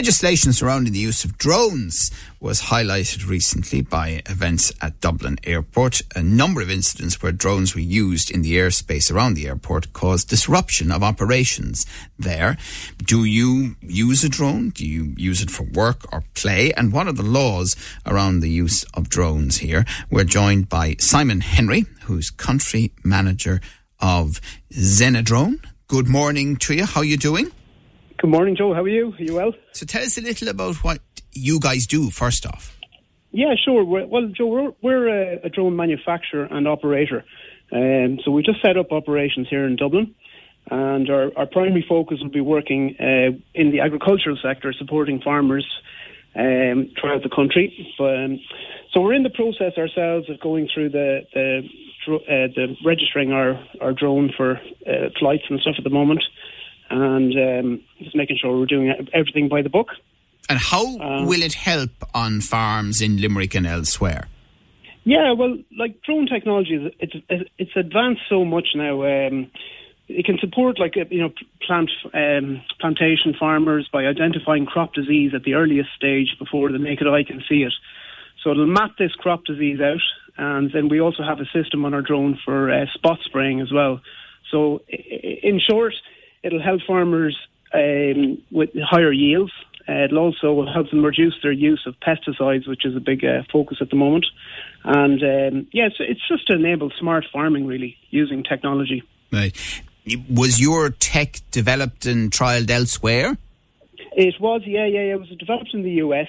Legislation surrounding the use of drones was highlighted recently by events at Dublin Airport. A number of incidents where drones were used in the airspace around the airport caused disruption of operations there. Do you use a drone? Do you use it for work or play? And what are the laws around the use of drones here? We're joined by Simon Henry, who's country manager of Zenadrone. Good morning to you. How are you doing? Good morning, Joe. How are you? Are you well? So tell us a little about what you guys do first off. Yeah, sure. We're, well, Joe, we're, we're a, a, drone manufacturer and operator. Um, so we just set up operations here in Dublin. And our, our primary focus will be working uh, in the agricultural sector, supporting farmers um, throughout the country. But, um, so we're in the process ourselves of going through the the, uh, the registering our, our drone for uh, flights and stuff at the moment and um, just making sure we're doing everything by the book. And how um, will it help on farms in Limerick and elsewhere? Yeah, well, like drone technology, it's it's advanced so much now. Um, it can support like uh, you know plant um, plantation farmers by identifying crop disease at the earliest stage before the naked eye can see it. So it'll map this crop disease out, and then we also have a system on our drone for uh, spot spraying as well. So in short, It'll help farmers um, with higher yields. Uh, it'll also help them reduce their use of pesticides, which is a big uh, focus at the moment. And um, yeah, it's, it's just to enable smart farming, really, using technology. Right. Was your tech developed and trialled elsewhere? It was, yeah, yeah, yeah. It was developed in the US.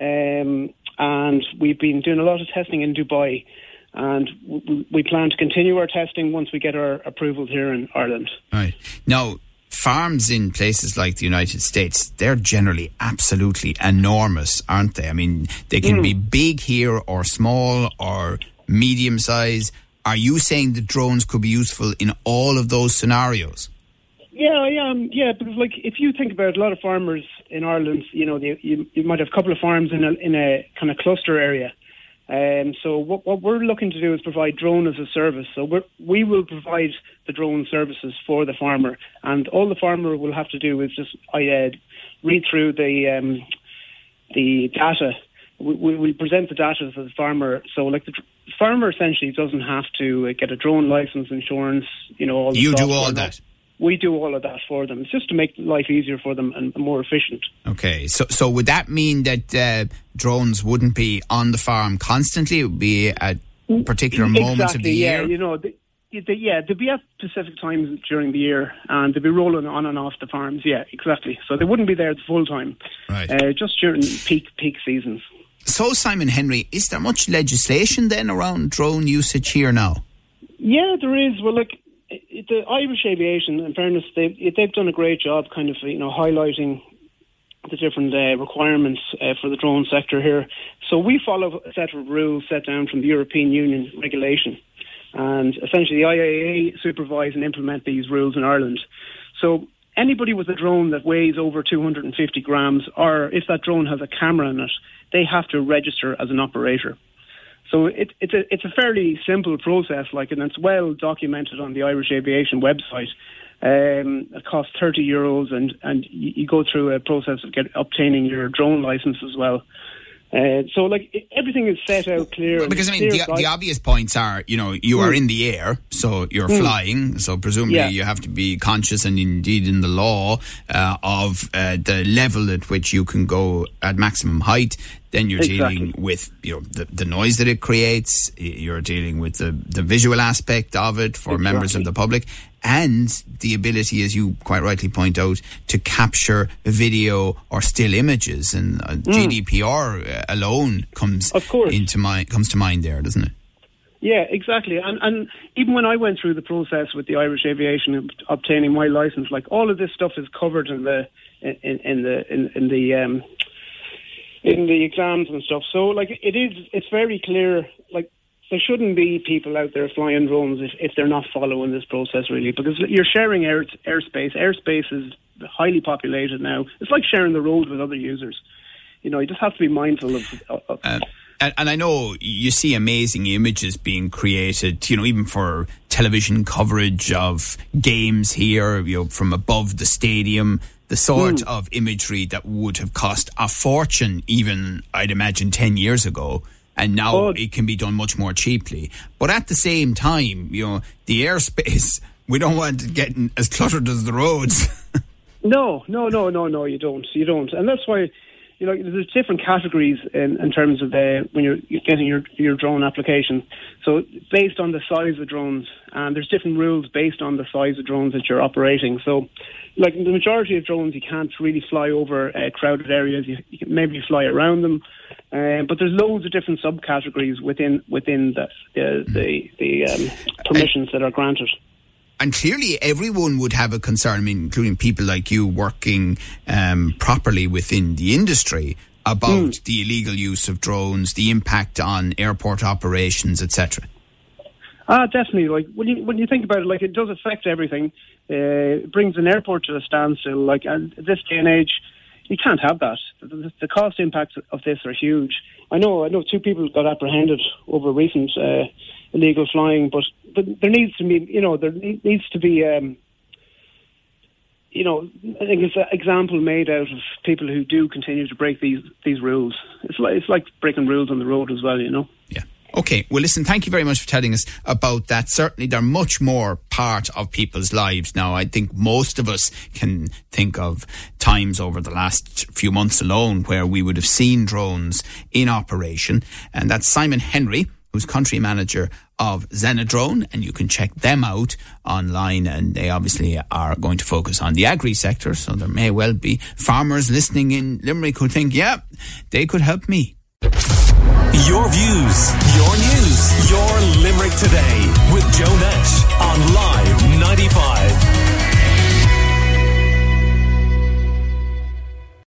Um, and we've been doing a lot of testing in Dubai and we plan to continue our testing once we get our approvals here in Ireland. Right. Now, farms in places like the United States, they're generally absolutely enormous, aren't they? I mean, they can mm. be big here or small or medium size. Are you saying the drones could be useful in all of those scenarios? Yeah, I am. yeah. Because like, if you think about it, a lot of farmers in Ireland, you know, they, you, you might have a couple of farms in a in a kind of cluster area, um, so what, what, we're looking to do is provide drone as a service. So we we will provide the drone services for the farmer, and all the farmer will have to do is just uh, read through the um, the data. We, we will present the data to the farmer. So like the farmer essentially doesn't have to uh, get a drone license, insurance, you know. All you do all that we do all of that for them. It's just to make life easier for them and more efficient. Okay, so so would that mean that uh, drones wouldn't be on the farm constantly? It would be at particular exactly, moments of the yeah, year. You know, the, the, yeah, they'd be at specific times during the year, and they'd be rolling on and off the farms. Yeah, exactly. So they wouldn't be there full time, right? Uh, just during peak peak seasons. So, Simon Henry, is there much legislation then around drone usage here now? Yeah, there is. Well, look, the Irish aviation, in fairness, they, they've done a great job, kind of you know highlighting the different uh, requirements uh, for the drone sector here. So we follow a set of rules set down from the European Union regulation, and essentially the IAA supervise and implement these rules in Ireland. So anybody with a drone that weighs over 250 grams, or if that drone has a camera in it, they have to register as an operator. So it, it's a it's a fairly simple process, like, and it's well documented on the Irish Aviation website. Um, it costs thirty euros, and and you, go through a process of get, obtaining your drone license as well. Uh, so, like everything is set out clear. Because I mean, the, the, obvious points are, you know, you mm. are in the air, so you're mm. flying. So presumably, yeah. you have to be conscious, and indeed in the law, uh, of uh, the level at which you can go at maximum height. Then you're exactly. dealing with you know the, the noise that it creates. You're dealing with the the visual aspect of it for exactly. members of the public, and the ability, as you quite rightly point out, to capture video or still images. And uh, mm. GDPR uh, alone comes of course. into mind comes to mind there, doesn't it? Yeah, exactly. And and even when I went through the process with the Irish Aviation obtaining my license, like all of this stuff is covered in the in, in the in, in the um, in the exams and stuff. So like it is, it's very clear. Like there shouldn't be people out there flying drones if, if they're not following this process really, because you're sharing air, airspace. Airspace is highly populated now. It's like sharing the road with other users. You know, you just have to be mindful of. of uh, And, and, I know you see amazing images being created, you know, even for television coverage of games here, you know, from above the stadium, the sort mm. of imagery that would have cost a fortune, even I'd imagine 10 years ago. And now oh. it can be done much more cheaply. But at the same time, you know, the airspace, we don't want it getting as cluttered as the roads. no, no, no, no, no, you don't. You don't. And that's why you know, there's different categories in, in terms of the, when you're getting your, your drone application. So based on the size of drones, and there's different rules based on the size of drones that you're operating. So, like the majority of drones, you can't really fly over uh, crowded areas. You, you, can maybe fly around them, uh, but there's loads of different subcategories within within the the the, the um, permissions that are granted and clearly everyone would have a concern, I mean, including people like you working um, properly within the industry about mm. the illegal use of drones, the impact on airport operations, etc. Ah, definitely. Like when you when you think about it, like it does affect everything. Uh, it brings an airport to a standstill. Like at this day and age, you can't have that. The, the, cost impacts of this are huge. I know. I know two people got apprehended over recent uh, illegal flying, but there needs to be, you know, there needs to be, um, you know, I think it's an example made out of people who do continue to break these these rules. It's like it's like breaking rules on the road as well, you know. Yeah. Okay. Well, listen, thank you very much for telling us about that. Certainly, they're much more part of people's lives now. I think most of us can think of times over the last few months alone where we would have seen drones in operation. And that's Simon Henry, who's country manager of Zenadrone, and you can check them out online. And they obviously are going to focus on the agri sector, so there may well be farmers listening in Limerick who think, yeah, they could help me. Your views, your news, your Limerick today with Joe Nash on Live 95.